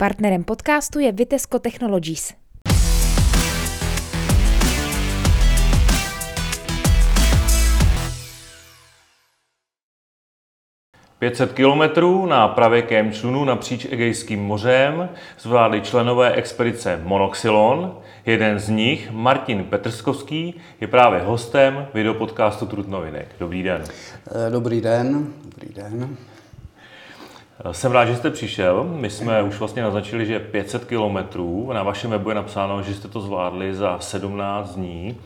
Partnerem podcastu je Vitesco Technologies. Pětset kilometrů na pravěkém člunu napříč Egejským mořem zvládli členové expedice Monoxylon. Jeden z nich, Martin Petrskovský, je právě hostem videopodcastu Trutnovinek. Dobrý den. Dobrý den. Dobrý den. Jsem rád, že jste přišel. My jsme už vlastně naznačili, že 500 kilometrů. Na vašem webu je napsáno, že jste to zvládli za 17 dní.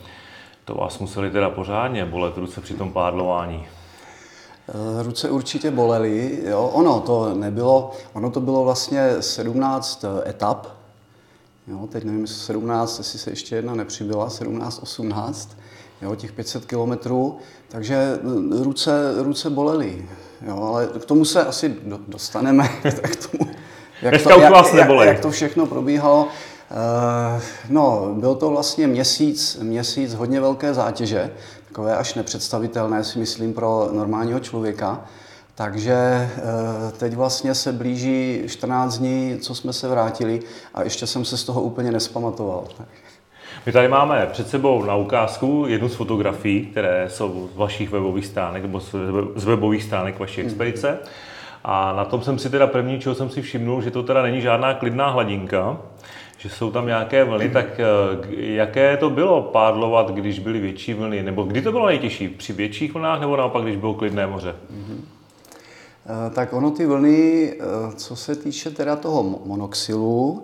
To vás museli teda pořádně bolet ruce při tom pádlování. Eh, ruce určitě bolely. Jo. Ono to nebylo, ono to bylo vlastně 17 eh, etap. Jo, teď nevím, jestli 17, jestli se ještě jedna nepřibyla, 17, 18, jo, těch 500 kilometrů. Takže eh, ruce, ruce bolely. Jo, ale k tomu se asi dostaneme, k tomu, jak to, jak, jak, jak to všechno probíhalo. No, byl to vlastně měsíc, měsíc hodně velké zátěže, takové až nepředstavitelné, si myslím, pro normálního člověka. Takže teď vlastně se blíží 14 dní, co jsme se vrátili a ještě jsem se z toho úplně nespamatoval. My tady máme před sebou na ukázku jednu z fotografií, které jsou z vašich webových stránek nebo z webových stránek vaší expedice. A na tom jsem si teda první, čeho jsem si všimnul, že to teda není žádná klidná hladinka, že jsou tam nějaké vlny, tak jaké to bylo pádlovat, když byly větší vlny? Nebo kdy to bylo nejtěžší? Při větších vlnách nebo naopak, když bylo klidné moře? Mm-hmm. Tak ono ty vlny, co se týče teda toho monoxylu,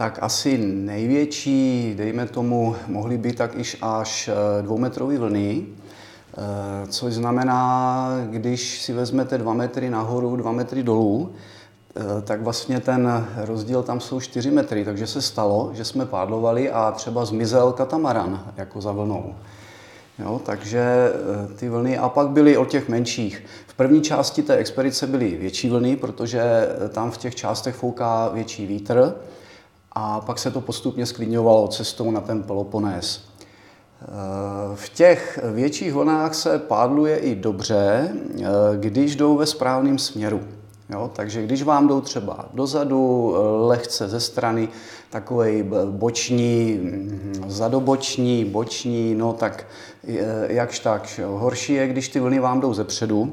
tak asi největší, dejme tomu, mohly být tak iž až dvoumetrové vlny, což znamená, když si vezmete dva metry nahoru, dva metry dolů, tak vlastně ten rozdíl tam jsou 4 metry, takže se stalo, že jsme pádlovali a třeba zmizel katamaran jako za vlnou. Jo, takže ty vlny, a pak byly o těch menších. V první části té expedice byly větší vlny, protože tam v těch částech fouká větší vítr a pak se to postupně sklidňovalo cestou na ten Peloponés. V těch větších vlnách se pádluje i dobře, když jdou ve správném směru. Jo, takže když vám jdou třeba dozadu, lehce ze strany, takový boční, zadoboční, boční, no tak jakž tak. Horší je, když ty vlny vám jdou zepředu,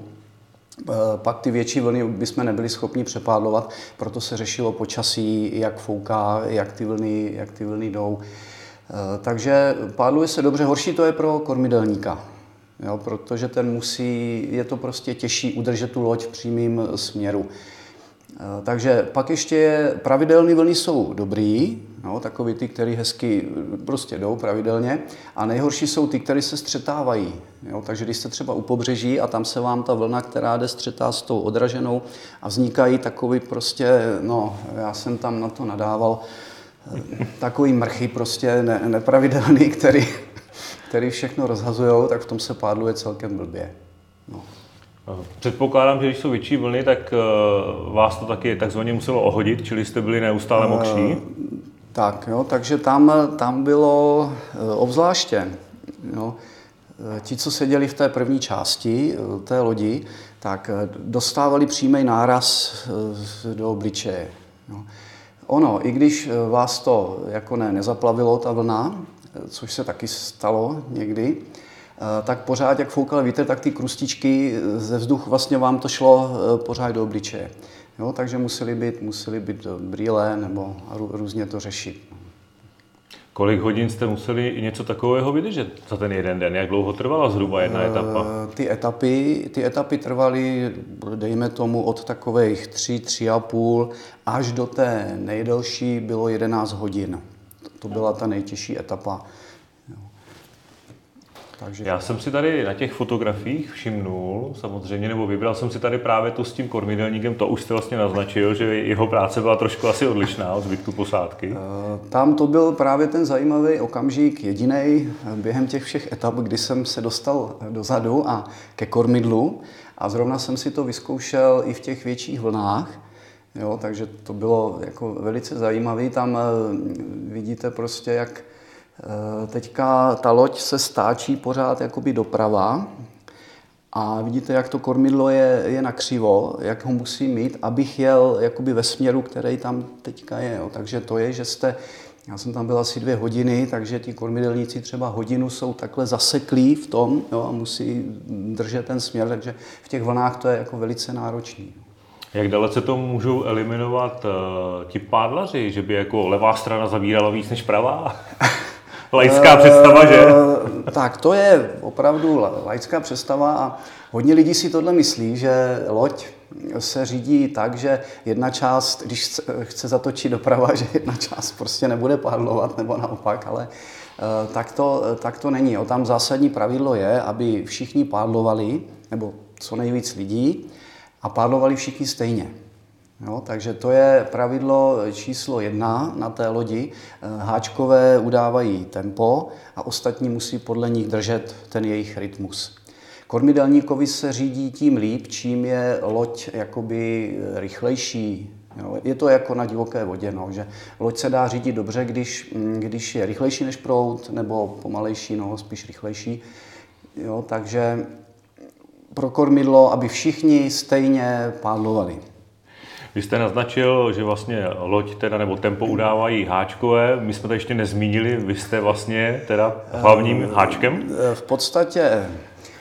pak ty větší vlny bychom nebyli schopni přepádlovat, proto se řešilo počasí, jak fouká, jak ty vlny, jak ty vlny jdou. Takže pádluje se dobře, horší to je pro kormidelníka, jo, protože ten musí, je to prostě těžší udržet tu loď v přímém směru. Takže pak ještě je, pravidelné vlny jsou dobrý, no, takový ty, které hezky prostě jdou pravidelně. A nejhorší jsou ty, které se střetávají. Jo, takže když jste třeba u pobřeží a tam se vám ta vlna, která jde, střetá s tou odraženou a vznikají takový prostě, no, já jsem tam na to nadával, takový mrchy prostě ne, nepravidelný, který, který všechno rozhazují, tak v tom se pádluje celkem blbě. No. Předpokládám, že když jsou větší vlny, tak vás to taky takzvaně muselo ohodit, čili jste byli neustále mokří? Tak, jo, takže tam, tam bylo obzvláště, jo, ti, co seděli v té první části té lodi, tak dostávali přímý náraz do obličeje. Jo. Ono, i když vás to jako ne, nezaplavilo, ta vlna, což se taky stalo někdy, tak pořád, jak foukal vítr, tak ty krustičky ze vzduchu vlastně vám to šlo pořád do obličeje. Jo, takže museli být, museli být brýle nebo různě to řešit. Kolik hodin jste museli něco takového vydržet za ten jeden den? Jak dlouho trvala zhruba jedna etapa? Ty etapy, ty etapy trvaly, dejme tomu, od takových tři, tři a půl až do té nejdelší bylo 11 hodin. To byla ta nejtěžší etapa. Takže... Já jsem si tady na těch fotografiích všimnul, samozřejmě, nebo vybral jsem si tady právě tu s tím kormidelníkem, to už jste vlastně naznačil, že jeho práce byla trošku asi odlišná od zbytku posádky. Eh, tam to byl právě ten zajímavý okamžik, jediný během těch všech etap, kdy jsem se dostal dozadu a ke kormidlu a zrovna jsem si to vyzkoušel i v těch větších vlnách, jo, takže to bylo jako velice zajímavé. Tam eh, vidíte prostě, jak Eh, teďka ta loď se stáčí pořád jakoby doprava A vidíte, jak to kormidlo je, je nakřivo, jak ho musí mít, abych jel jakoby ve směru, který tam teďka je. Jo. Takže to je, že jste, já jsem tam byl asi dvě hodiny, takže ti kormidelníci třeba hodinu jsou takhle zaseklí v tom jo, a musí držet ten směr, takže v těch vlnách to je jako velice náročný. Jak dalece to můžou eliminovat uh, ti pádlaři, že by jako levá strana zavírala víc než pravá? laická představa, že? Eh, tak to je opravdu laická představa a hodně lidí si tohle myslí, že loď se řídí tak, že jedna část, když chce zatočit doprava, že jedna část prostě nebude pádlovat nebo naopak, ale eh, tak to, tak to není. O tam zásadní pravidlo je, aby všichni pádlovali, nebo co nejvíc lidí, a pádlovali všichni stejně. Jo, takže to je pravidlo číslo jedna na té lodi. Eh, háčkové udávají tempo a ostatní musí podle nich držet ten jejich rytmus. Kormidelníkovi se řídí tím líp, čím je loď jakoby rychlejší. Jo, je to jako na divoké vodě, no, že loď se dá řídit dobře, když, mm, když je rychlejší než prout, nebo pomalejší, no, spíš rychlejší. Jo, takže pro kormidlo, aby všichni stejně pádlovali. Vy jste naznačil, že vlastně loď teda nebo tempo udávají háčkové. My jsme to ještě nezmínili, vy jste vlastně teda hlavním eh, háčkem? V podstatě,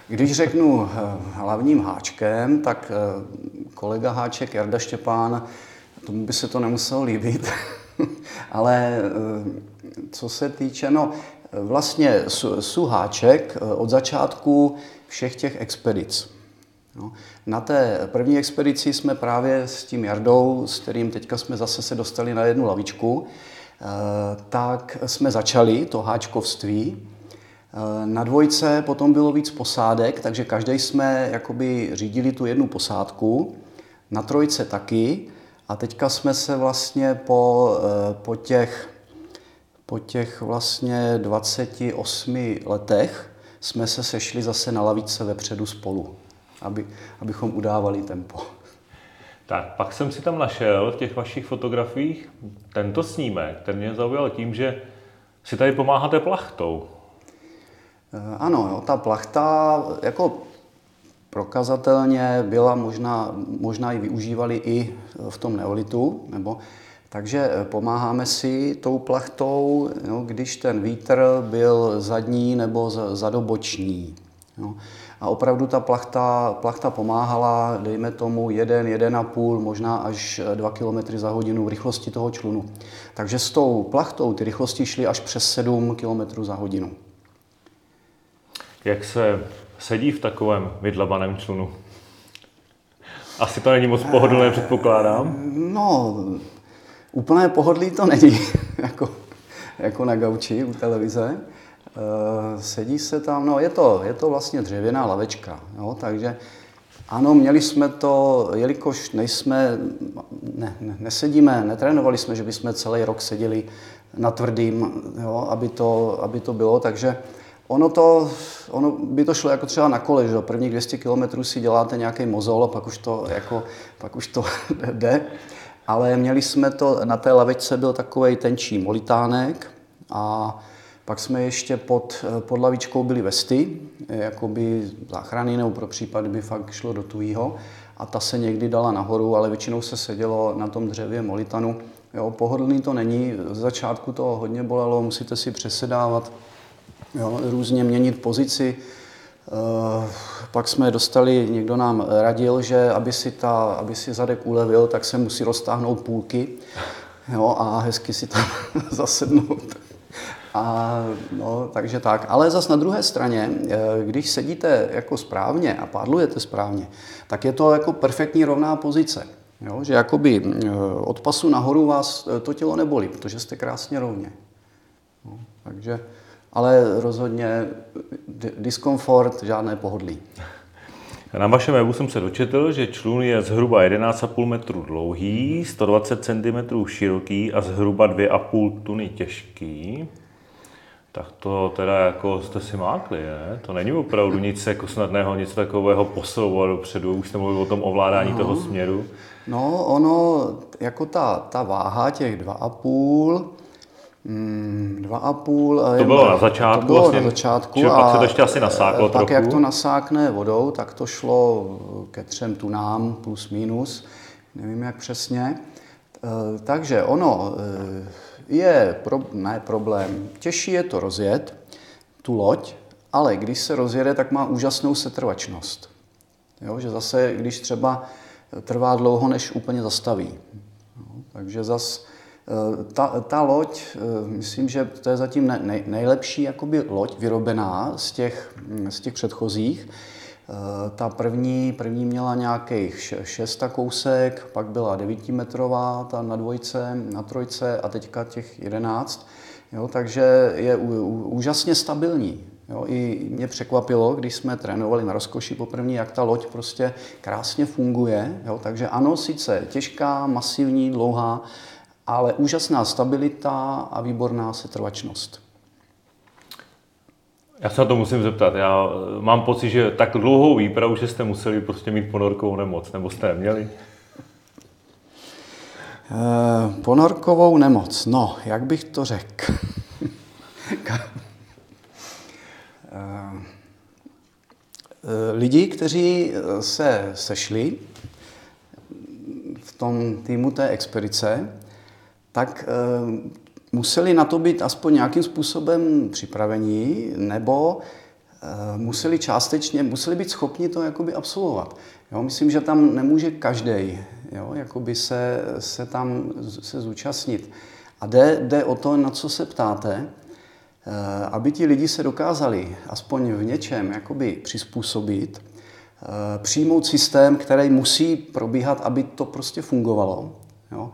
když řeknu eh, hlavním háčkem, tak eh, kolega háček Jarda Štěpán, tomu by se to nemuselo líbit, ale co se týče, no vlastně suháček od začátku všech těch expedic. No. Na té první expedici jsme právě s tím Jardou, s kterým teďka jsme zase se dostali na jednu lavičku, eh, tak jsme začali to háčkovství. Eh, na dvojce potom bylo víc posádek, takže každý jsme jakoby řídili tu jednu posádku. Na trojce taky. A teďka jsme se vlastně po, eh, po těch, po těch vlastně 28 letech jsme se sešli zase na lavice vepředu spolu aby, abychom udávali tempo. Tak, pak jsem si tam našel v těch vašich fotografiích tento snímek, ten mě zaujal tím, že si tady pomáháte plachtou. Eh, ano, jo, ta plachta jako prokazatelně byla možná, možná i využívali i v tom neolitu, nebo takže eh, pomáháme si tou plachtou, jo, když ten vítr byl zadní nebo zadoboční. Jo. A opravdu ta plachta, plachta pomáhala, dejme tomu 1, 1,5, možná až 2 km za hodinu v rychlosti toho člunu. Takže s tou plachtou ty rychlosti šly až přes 7 km za hodinu. Jak se sedí v takovém vydlabaném člunu? Asi to není moc pohodlné, předpokládám. No, úplné pohodlí to není, jako, jako na gauči u televize. Eh, sedí se tam, no je to, je to vlastně dřevěná lavečka, jo, takže ano, měli jsme to, jelikož nejsme, ne, ne, nesedíme, netrénovali jsme, že bychom celý rok seděli na tvrdým, jo, aby, to, aby to bylo, takže ono, to, ono by to šlo jako třeba na kole, že prvních 200 km si děláte nějaký mozol a pak už to, jako, pak už to jde. Ale měli jsme to, na té lavečce byl takový tenčí molitánek a pak jsme ještě pod, eh, pod lavičkou byli vesty, eh, jakoby záchrany nebo pro případ, kdyby fakt šlo do tujího. A ta se někdy dala nahoru, ale většinou se sedělo na tom dřevě molitanu. Jo, pohodlný to není, z začátku to hodně bolelo, musíte si přesedávat, jo, různě měnit pozici. E, pak jsme dostali, někdo nám radil, že aby si, ta, aby si zadek ulevil, tak se musí roztáhnout půlky jo, a hezky si tam zasednout. A, no, takže tak. Ale zas na druhé straně, eh, když sedíte jako správně a pádlujete správně, tak je to jako perfektní rovná pozice. Jo? Že jakoby eh, od pasu nahoru vás eh, to tělo nebolí, protože jste krásně rovně. No, takže, ale rozhodně diskomfort, žádné pohodlí. Na vašem webu jsem se dočetl, že člun je zhruba 11,5 metru dlouhý, 120 cm široký a zhruba 2,5 tuny těžký. Tak to teda jako jste si mákli, ne? To není opravdu nic jako snadného, nic takového posouvat dopředu. Už jste mluvil o tom ovládání no, toho směru. No, ono, jako ta, ta váha těch 2,5, Mm, dva a půl. To bylo na začátku. To bylo vlastně, na začátku. Čili pak se to ještě asi nasáklo tak, trochu. jak to nasákne vodou, tak to šlo ke třem tunám plus minus. Nevím, jak přesně. Eh, Takže ono eh, je, pro, ne problém, těžší je to rozjet, tu loď, ale když se rozjede, tak má úžasnou setrvačnost. Jo, že zase, když třeba trvá dlouho, než úplně zastaví. No, takže zas eh, ta, ta loď, eh, myslím, že to je zatím nej, nejlepší jakoby loď vyrobená z těch, hm, z těch předchozích. Eh, Ta první, první měla nějakých 6 kousek, pak byla 9metrová, ta na dvojce, na trojce a teďka těch 11. Jo, takže je ú, ú, úžasně stabilní. Jo, I mě překvapilo, když jsme trénovali na rozkoši poprvé, jak ta loď prostě krásně funguje. Jo, takže ano, sice těžká, masivní, dlouhá, ale úžasná stabilita a výborná setrvačnost. Já se na to musím zeptat. Já eh, mám pocit, že tak dlouhou výpravu, že jste museli prostě mít ponorkovou nemoc, nebo jste neměli? E, ponorkovou nemoc, no, jak bych to řekl? E, lidi, kteří se sešli v tom týmu té expedice, tak museli na to být aspoň nějakým způsobem připravení, nebo e, museli částečně, museli být schopni to jakoby absolvovat. Jo, myslím, že tam nemůže každý se, se tam se zúčastnit. A jde, jde o to, na co se ptáte, aby ti lidi se dokázali aspoň v něčem jakoby přizpůsobit, přijmout systém, který musí probíhat, aby to prostě fungovalo. Jo.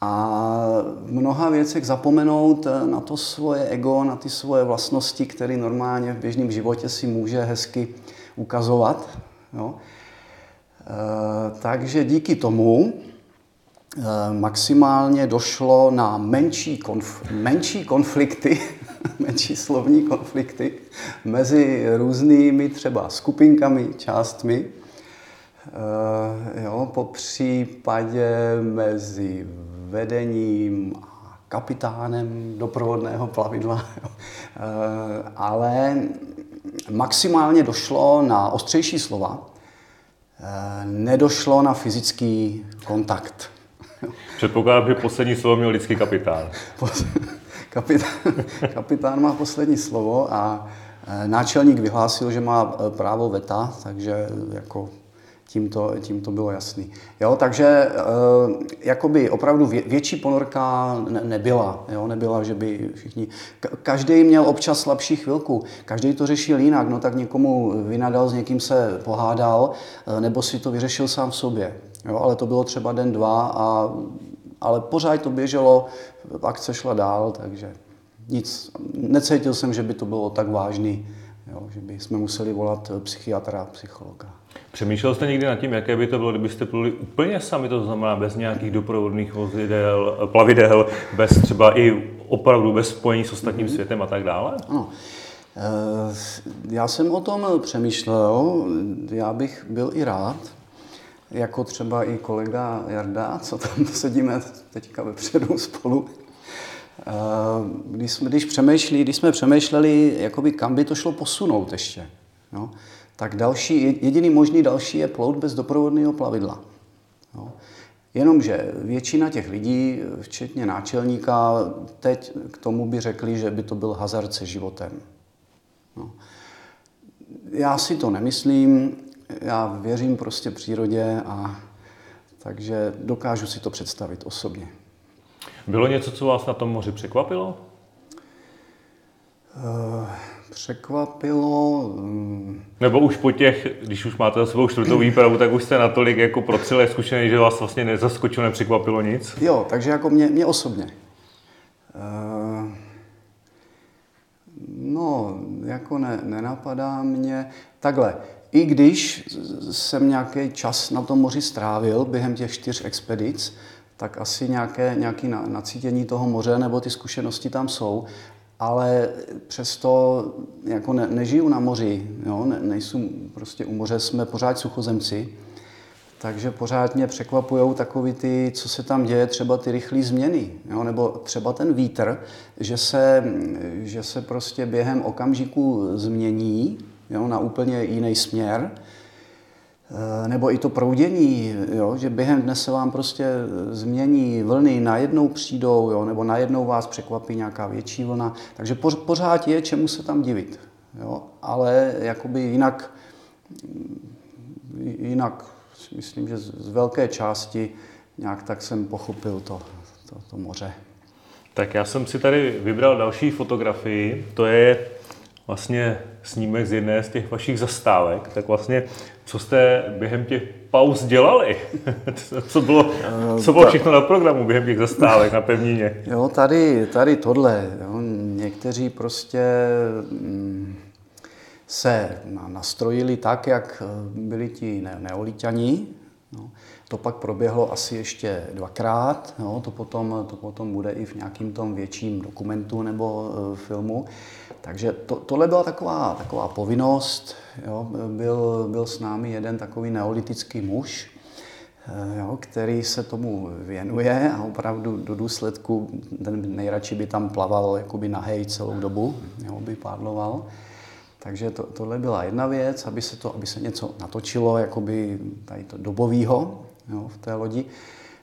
A v mnoha věcech zapomenout na to svoje ego, na ty svoje vlastnosti, které normálně v běžném životě si může hezky ukazovat. Jo. E, takže díky tomu e, maximálně došlo na menší, konf- menší konflikty, menší slovní konflikty mezi různými třeba skupinkami, částmi, jo, po případě mezi vedením a kapitánem doprovodného plavidla. Ale maximálně došlo na ostřejší slova, nedošlo na fyzický kontakt. Předpokládám, že poslední slovo měl lidský kapitán. kapitán, kapitán má poslední slovo a náčelník vyhlásil, že má právo veta, takže jako tím to, tím to bylo jasný. Jo, takže e, jakoby opravdu vě, větší ponorka ne, nebyla. Jo, nebyla, že by všichni... Každý měl občas slabší chvilku. Každý to řešil jinak. No tak někomu vynadal, s někým se pohádal, e, nebo si to vyřešil sám v sobě. Jo, ale to bylo třeba den, dva, a, ale pořád to běželo, akce šla dál, takže nic. Necítil jsem, že by to bylo tak vážný, jo, že by jsme museli volat psychiatra, psychologa. Přemýšlel jste někdy nad tím, jaké by to bylo, kdybyste pluli úplně sami, to znamená bez nějakých doprovodných vozidel, plavidel, bez třeba i opravdu bez spojení s ostatním mm-hmm. světem a tak dále? Ano. Já jsem o tom přemýšlel, já bych byl i rád, jako třeba i kolega Jarda, co tam sedíme teďka vepředu spolu. Když jsme, když, přemýšleli, když jsme přemýšleli, jakoby kam by to šlo posunout ještě, no, tak další, jediný možný další je plout bez doprovodného plavidla. No. Jenomže většina těch lidí, včetně náčelníka, teď k tomu by řekli, že by to byl hazard se životem. No. Já si to nemyslím, já věřím prostě přírodě a takže dokážu si to představit osobně. Bylo něco, co vás na tom moři překvapilo? Uh, překvapilo... Nebo už po těch, když už máte za svou čtvrtou výpravu, tak už jste natolik jako procilé zkušený, že vás vlastně nezaskočilo, nepřekvapilo nic? Jo, takže jako mě, mě osobně. Uh, no, jako ne, nenapadá mě... Takhle, i když jsem nějaký čas na tom moři strávil během těch čtyř expedic, tak asi nějaké, nějaké nacítění toho moře nebo ty zkušenosti tam jsou, ale přesto jako ne, nežiju na moři, jo? Ne, nejsou prostě u moře, jsme pořád suchozemci, takže pořád mě překvapují takový ty, co se tam děje, třeba ty rychlé změny, jo? nebo třeba ten vítr, že se, že se prostě během okamžiku změní jo? na úplně jiný směr, nebo i to proudění, jo, že během dne se vám prostě změní vlny, najednou přijdou, jo, nebo najednou vás překvapí nějaká větší vlna. Takže pořád je čemu se tam divit. Jo, ale jakoby jinak, jinak myslím, že z velké části nějak tak jsem pochopil to, to, to moře. Tak já jsem si tady vybral další fotografii. To je vlastně snímek z jedné z těch vašich zastávek, tak vlastně co jste během těch pauz dělali? co, bylo, co bylo všechno na programu během těch zastávek na pevnině? Jo, tady, tady tohle. Jo. Někteří prostě mm, se nastrojili tak, jak byli ti neolíťaní. No. To pak proběhlo asi ještě dvakrát, jo. To, potom, to potom bude i v nějakým tom větším dokumentu nebo e, filmu. Takže to, tohle byla taková, taková povinnost. Jo. Byl, byl s námi jeden takový neolitický muž, eh, jo, který se tomu věnuje a opravdu do důsledku ten nejradši by tam plaval jakoby nahej celou dobu, jo, by pádloval. Takže to, tohle byla jedna věc, aby se, to, aby se něco natočilo, jakoby tady to dobovýho jo, v té lodi.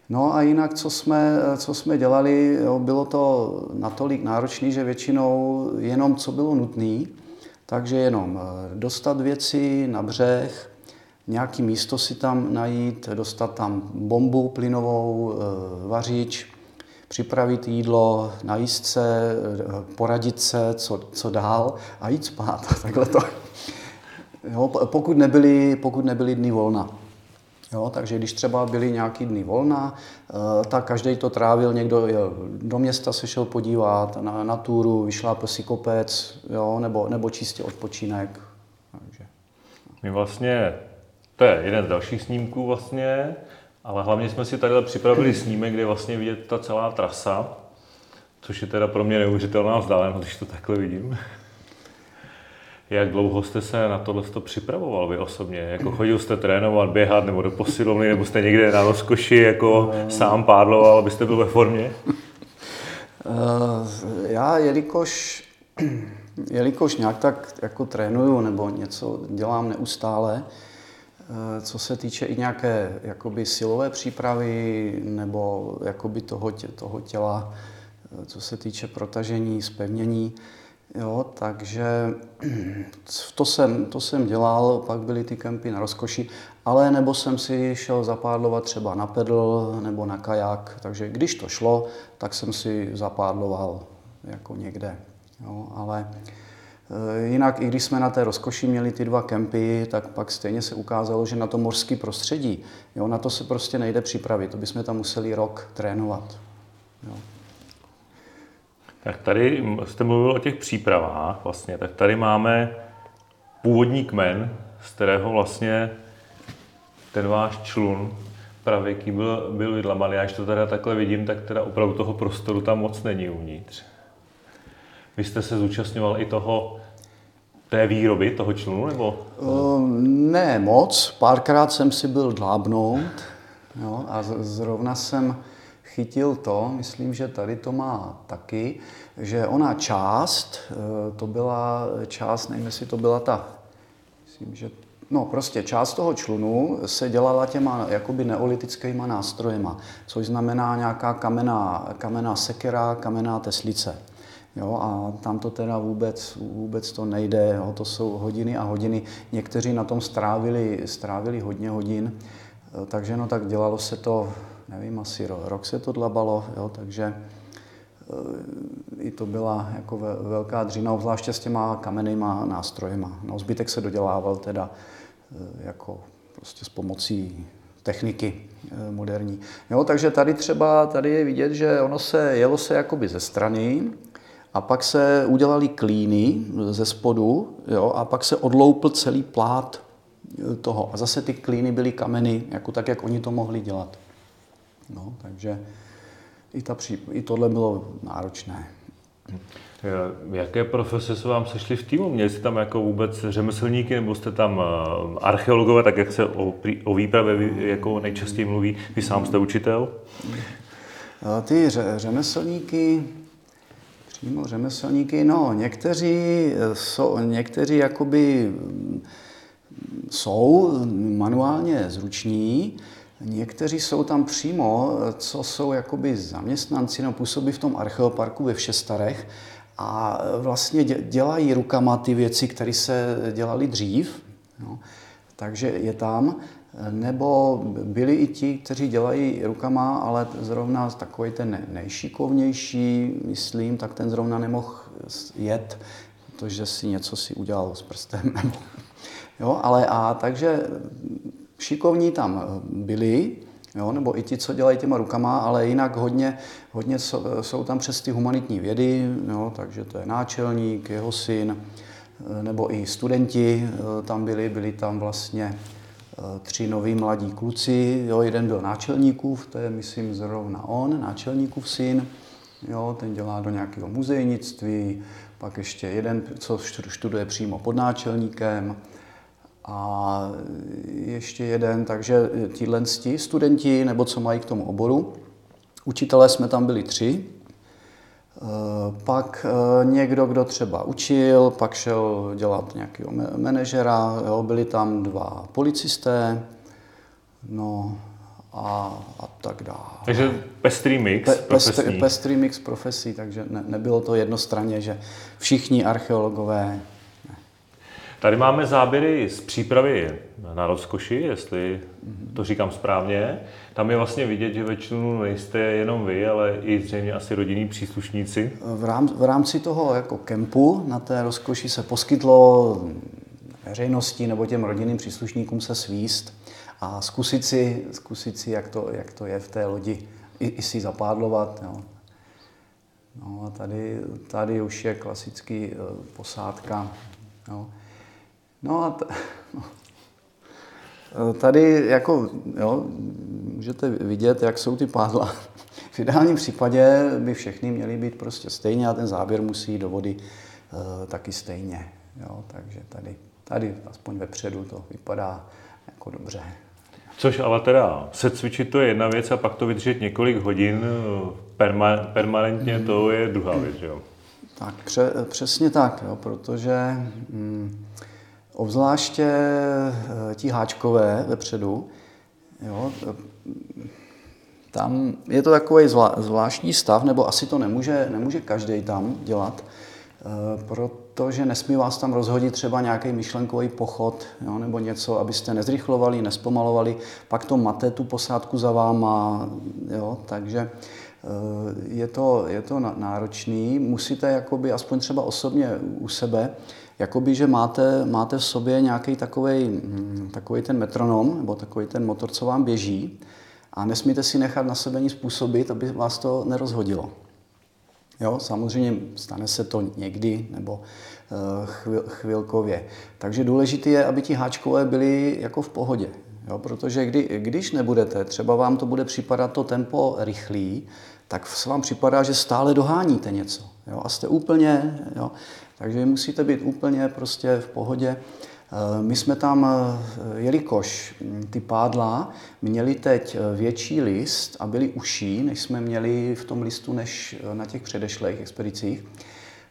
No a jinak, co jsme, co jsme dělali, jo, bylo to natolik náročné, že většinou jenom co bylo nutné, takže jenom eh, dostat věci na břeh, nějaký místo si tam najít, dostat tam bombu plynovou, eh, vařič, připravit jídlo, najíst se, eh, poradit se, co, co dál a jít spát. Takhle to. Jo, pokud, nebyly, pokud nebyly dny volna. Jo, takže když třeba byly nějaký dny volna, eh, tak každý to trávil, někdo jel do města se šel podívat na, na túru, vyšlápl si kopec, jo, nebo, nebo čistě odpočinek. Takže. My vlastně, to je jeden z dalších snímků vlastně, ale hlavně jsme si tady připravili snímek, kde vlastně vidět ta celá trasa, což je teda pro mě neuvěřitelná vzdálenost, když to takhle vidím. Jak dlouho jste se na tohle připravoval vy osobně? Jako chodil jste trénovat, běhat nebo do posilovny, nebo jste někde na rozkoši jako sám pádloval, abyste byl ve formě? Eh, já, jelikož, jelikož nějak tak jako trénuju nebo něco dělám neustále, eh, co se týče i nějaké jakoby silové přípravy nebo jakoby toho, tě, toho těla, eh, co se týče protažení, spevnění, Jo, takže to jsem, to jsem dělal, pak byly ty kempy na rozkoši, ale nebo jsem si šel zapádlovat třeba na pedl nebo na kajak, takže když to šlo, tak jsem si zapádloval jako někde. Jo, ale e, Jinak, i když jsme na té rozkoši měli ty dva kempy, tak pak stejně se ukázalo, že na to mořské prostředí, jo, na to se prostě nejde připravit, to bychom tam museli rok trénovat. Jo. Tak tady jste mluvil o těch přípravách vlastně, tak tady máme původní kmen, z kterého vlastně ten váš člun pravěký byl, byl vydlabaný. Já když to teda takhle vidím, tak teda opravdu toho prostoru tam moc není uvnitř. Vy jste se zúčastňoval i toho, té výroby toho člunu, nebo? Uh, ne moc, párkrát jsem si byl dlábnout jo, a zrovna jsem chytil to, myslím, že tady to má taky, že ona část, eh, to byla část, nevím, jestli to byla ta, myslím, že No, prostě část toho člunu se dělala těma jakoby neolitickýma nástrojema, což znamená nějaká kamenná, kamenná sekera, kamenná teslice. Jo, a tam to teda vůbec, vůbec to nejde, jo, to jsou hodiny a hodiny. Někteří na tom strávili, strávili hodně hodin, eh, takže no tak dělalo se to nevím, asi rok se to dlabalo, jo, takže eh, i to byla jako velká dřina, obzvláště s těma kamennýma nástrojema. No, zbytek se dodělával teda eh, jako prostě s pomocí techniky eh, moderní. Jo, takže tady třeba, tady je vidět, že ono se, jelo se jakoby ze strany, a pak se udělali klíny ze spodu jo, a pak se odloupl celý plát toho. A zase ty klíny byly kameny, jako tak, jak oni to mohli dělat. No, takže i, ta pří, i tohle bylo náročné. Jaké profese se vám sešly v týmu? Měli jste tam jako vůbec řemeslníky, nebo jste tam eh, archeologové, tak jak se o, o výpravě jako nejčastěji mluví? Vy sám jste učitel? Ty ře, řemeslníky, přímo řemeslníky, no, někteří jsou, někteří jakoby mm, jsou manuálně zruční, Někteří jsou tam přímo, co jsou jakoby zaměstnanci, no působí v tom archeoparku ve Všestarech a vlastně dělají rukama ty věci, které se dělaly dřív. No. Takže je tam. Nebo byli i ti, kteří dělají rukama, ale zrovna takový ten nejšikovnější, myslím, tak ten zrovna nemohl jet, protože si něco si udělal s prstem. jo, ale a takže šikovní tam byli, jo, nebo i ti, co dělají těma rukama, ale jinak hodně, hodně jsou tam přes ty humanitní vědy, jo, takže to je náčelník, jeho syn, nebo i studenti tam byli, byli tam vlastně tři noví mladí kluci, jo, jeden byl náčelníkův, to je myslím zrovna on, náčelníkův syn, jo, ten dělá do nějakého muzejnictví, pak ještě jeden, co studuje přímo pod náčelníkem, a ještě jeden, takže tíhle studenti, nebo co mají k tomu oboru. Učitelé jsme tam byli tři, e, pak e, někdo, kdo třeba učil, pak šel dělat nějakého manažera, jo, byli tam dva policisté, no a, a tak dále. Takže pestrý mix Pe, profesní. Pestrý mix profesí, takže ne, nebylo to jednostranně, že všichni archeologové Tady máme záběry z přípravy na rozkoši, jestli to říkám správně. Tam je vlastně vidět, že většinu nejste jenom vy, ale i zřejmě asi rodinní příslušníci. V, rám, v rámci toho jako kempu na té rozkoši se poskytlo veřejnosti nebo těm rodinným příslušníkům se svíst a zkusit si, zkusit si jak, to, jak to je v té lodi, i, i si zapádlovat. Jo. No a tady, tady už je klasický uh, posádka. Jo. No a t- no. tady jako, jo, můžete vidět, jak jsou ty pádla. V ideálním případě by všechny měly být prostě stejně a ten záběr musí jít do vody e, taky stejně. Jo, takže tady, tady aspoň vepředu to vypadá jako dobře. Což ale teda se cvičit to je jedna věc a pak to vydržet několik hodin eh, perma- permanentně, to je druhá věc, jo? Tak pře- přesně tak, jo, protože mm, Obzvláště eh, ti háčkové vepředu, jo, tam je to takový zvláštní stav, nebo asi to nemůže, nemůže každý tam dělat, eh, protože nesmí vás tam rozhodit třeba nějaký myšlenkový pochod jo, nebo něco, abyste nezrychlovali, nespomalovali, pak to mate tu posádku za váma, jo, takže eh, je to, je to náročný. Musíte jakoby aspoň třeba osobně u sebe jakoby, že máte, máte v sobě nějaký takový takový ten metronom, nebo takový ten motor, co vám běží a nesmíte si nechat na sebe nic způsobit, aby vás to nerozhodilo. Jo, samozřejmě stane se to někdy nebo eh, chvil, chvilkově. Takže důležité je, aby ti háčkové byli jako v pohodě. Jo, protože kdy, když nebudete, třeba vám to bude připadat to tempo rychlý, tak se vám připadá, že stále doháníte něco. Jo, a jste úplně, jo, takže vy musíte být úplně prostě v pohodě. Eh, my jsme tam, eh, jelikož hm, ty pádla měly teď eh, větší list a byly uší, než jsme měli v tom listu, než na těch předešlých expedicích,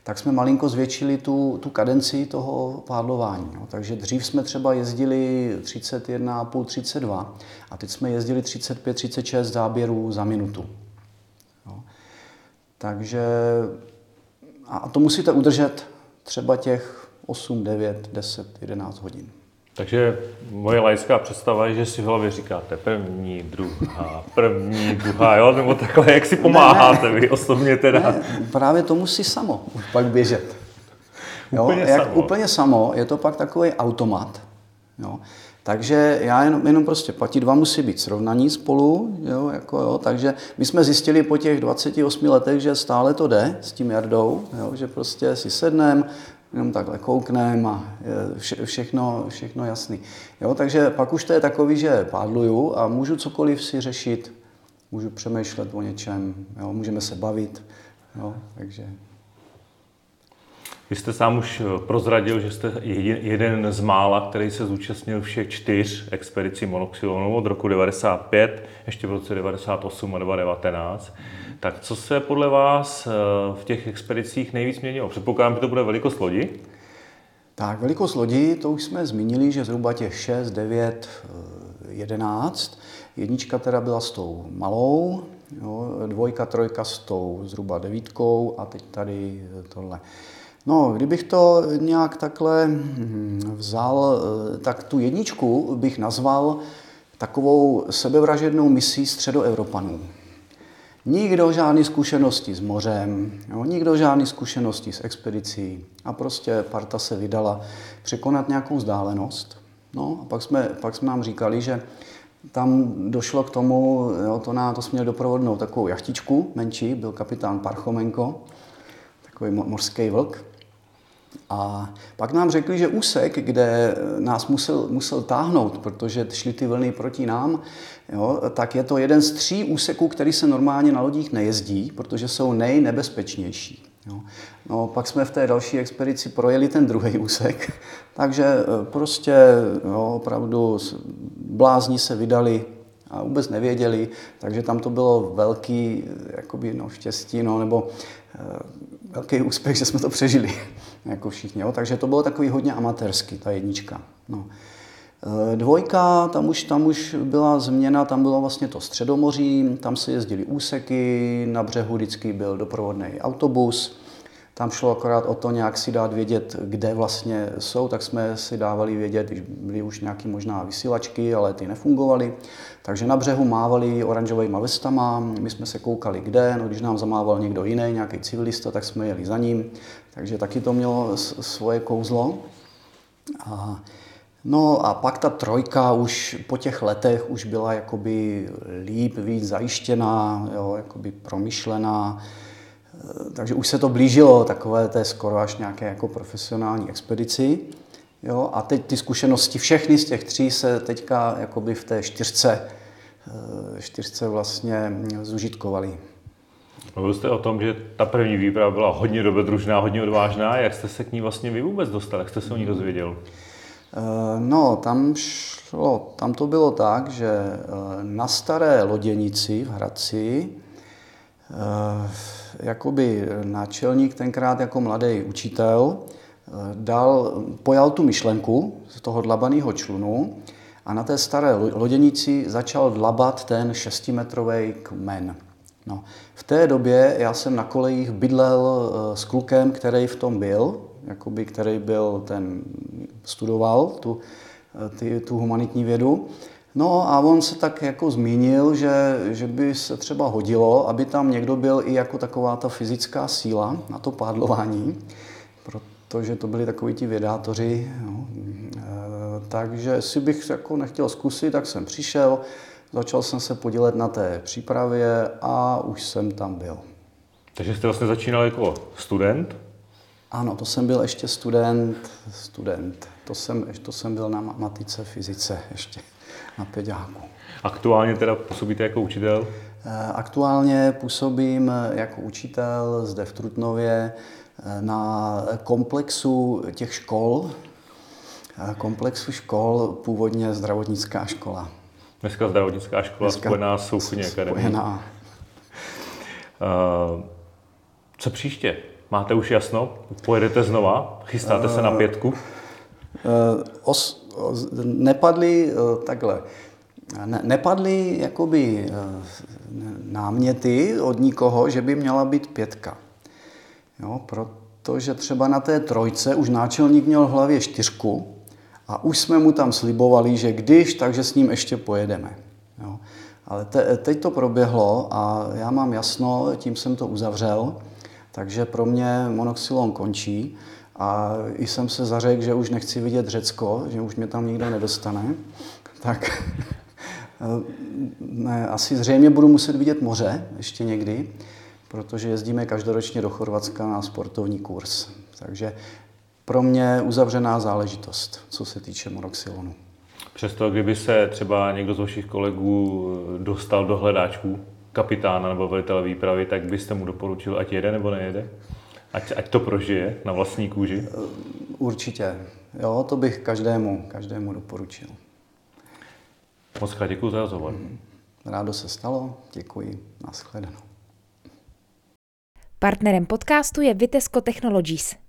tak jsme malinko zvětšili tu, tu kadenci toho pádlování. No. Takže dřív jsme třeba jezdili 31,5, 32 a teď jsme jezdili 35, 36 záběrů za minutu. No. Takže a to musíte udržet třeba těch 8, 9, 10, 11 hodin. Takže moje laická představa je, že si v hlavě říkáte první, druhá, první, druhá, jo? Nebo takhle, jak si pomáháte ne, ne, vy osobně teda? Ne, právě to musí samo už pak běžet. Jo? Úplně jak samo. Úplně samo, je to pak takový automat. Jo? Takže já jenom, jenom prostě platí dva musí být srovnaní spolu, jo, jako jo, takže my jsme zjistili po těch 28 letech, že stále to jde s tím Jardou, jo, že prostě si sednem, jenom takhle kouknem a vše, všechno, všechno jasný. Jo, takže pak už to je takový, že pádluju a můžu cokoliv si řešit, můžu přemýšlet o něčem, jo, můžeme se bavit, jo, takže... Vy jste sám už prozradil, že jste jeden z mála, který se zúčastnil všech čtyř expedicí monoxylonu od roku 95, ještě v roce 98 a 2019. Tak co se podle vás v těch expedicích nejvíc měnilo? Předpokládám, že to bude velikost lodi? Tak, velikost lodi, to už jsme zmínili, že zhruba těch 6, 9, 11. Jednička teda byla s tou malou, jo, dvojka, trojka s tou zhruba devítkou a teď tady tohle. No, kdybych to nějak takhle hm, vzal, eh, tak tu jedničku bych nazval takovou sebevražednou misí středoevropanů. Nikdo žádný zkušenosti s mořem, jo, nikdo žádný zkušenosti s expedicí a prostě parta se vydala překonat nějakou vzdálenost. No a pak jsme, pak jsme nám říkali, že tam došlo k tomu, jo, to, na, to jsme měli doprovodnou takovou jachtičku menší, byl kapitán Parchomenko, takový mořský vlk. A pak nám řekli, že úsek, kde nás musel, musel táhnout, protože šly ty vlny proti nám, jo, tak je to jeden z tří úseků, který se normálně na lodích nejezdí, protože jsou nejnebezpečnější. Jo. No, pak jsme v té další expedici projeli ten druhý úsek, takže e, prostě jo, opravdu blázni se vydali a vůbec nevěděli, takže tam to bylo velký jakoby, no, štěstí, no, nebo velký úspěch, že jsme to přežili, jako všichni. Jo. Takže to bylo takový hodně amatérský, ta jednička. No. E, dvojka, tam už, tam už byla změna, tam bylo vlastně to středomoří, tam se jezdili úseky, na břehu vždycky byl doprovodný autobus, tam šlo akorát o to nějak si dát vědět, kde vlastně jsou, tak jsme si dávali vědět, když byly už nějaké možná vysílačky, ale ty nefungovaly. Takže na břehu mávali oranžovými vestama, my jsme se koukali kde, no když nám zamával někdo jiný, nějaký civilista, tak jsme jeli za ním. Takže taky to mělo svoje kouzlo. A No a pak ta trojka už po těch letech už byla jakoby líp, víc zajištěná, jo, jakoby promyšlená. Takže už se to blížilo takové té skoro až nějaké jako profesionální expedici. Jo, a teď ty zkušenosti, všechny z těch tří se teďka jakoby v té čtyřce, eh, čtyřce vlastně zužitkovaly. Mluvil jste o tom, že ta první výprava byla hodně dobrodružná, hodně odvážná. Jak jste se k ní vlastně vy vůbec dostal? Jak jste se o ní dozvěděl? Eh, no, tam šlo, tam to bylo tak, že eh, na staré loděnici v Hradci jakoby náčelník tenkrát jako mladý učitel dal, pojal tu myšlenku z toho dlabaného člunu a na té staré loděnici začal dlabat ten šestimetrový kmen. No, v té době já jsem na kolejích bydlel eh, s klukem, který v tom byl, jakoby, který byl ten, studoval tu, eh, ty, tu humanitní vědu. No a on se tak jako zmínil, že, že by se třeba hodilo, aby tam někdo byl i jako taková ta fyzická síla na to pádlování, protože to byli takoví ti vědátoři. No. E, takže si bych jako nechtěl zkusit, tak jsem přišel, začal jsem se podílet na té přípravě a už jsem tam byl. Takže jste vlastně začínal jako student? Ano, to jsem byl ještě student, student. To jsem, to jsem byl na matice, fyzice ještě na peďáku. Aktuálně teda působíte jako učitel? Eh, aktuálně působím jako učitel zde v Trutnově eh, na komplexu těch škol, eh, komplexu škol, původně zdravotnická škola. Dneska zdravotnická škola Dneska spojená s Souchodní akademií. co příště? Máte už jasno? Pojedete znova? Chystáte se na pětku? os, nepadly eh, takhle, ne, nepadly jakoby eh, náměty od nikoho, že by měla být pětka. Jo, protože třeba na té trojce už náčelník měl v hlavě čtyřku a už jsme mu tam slibovali, že když, takže s ním ještě pojedeme. Jo. Ale te, teď to proběhlo a já mám jasno, tím jsem to uzavřel, takže pro mě monoxylon končí. A jsem se zařekl, že už nechci vidět Řecko, že už mě tam nikdo nedostane. Tak ne, asi zřejmě budu muset vidět moře ještě někdy, protože jezdíme každoročně do Chorvatska na sportovní kurz. Takže pro mě uzavřená záležitost, co se týče monoxylonu. Přesto, kdyby se třeba někdo z vašich kolegů dostal do hledáčků kapitána nebo velitele výpravy, tak byste mu doporučil, ať jede nebo nejede? Ať, ať to prožije na vlastní kůži. Určitě. Jo, to bych každému, každému doporučil. Moc krát děkuji za rozhovor. Rádo se stalo, děkuji, nashledanou. Partnerem podcastu je Vitesco Technologies.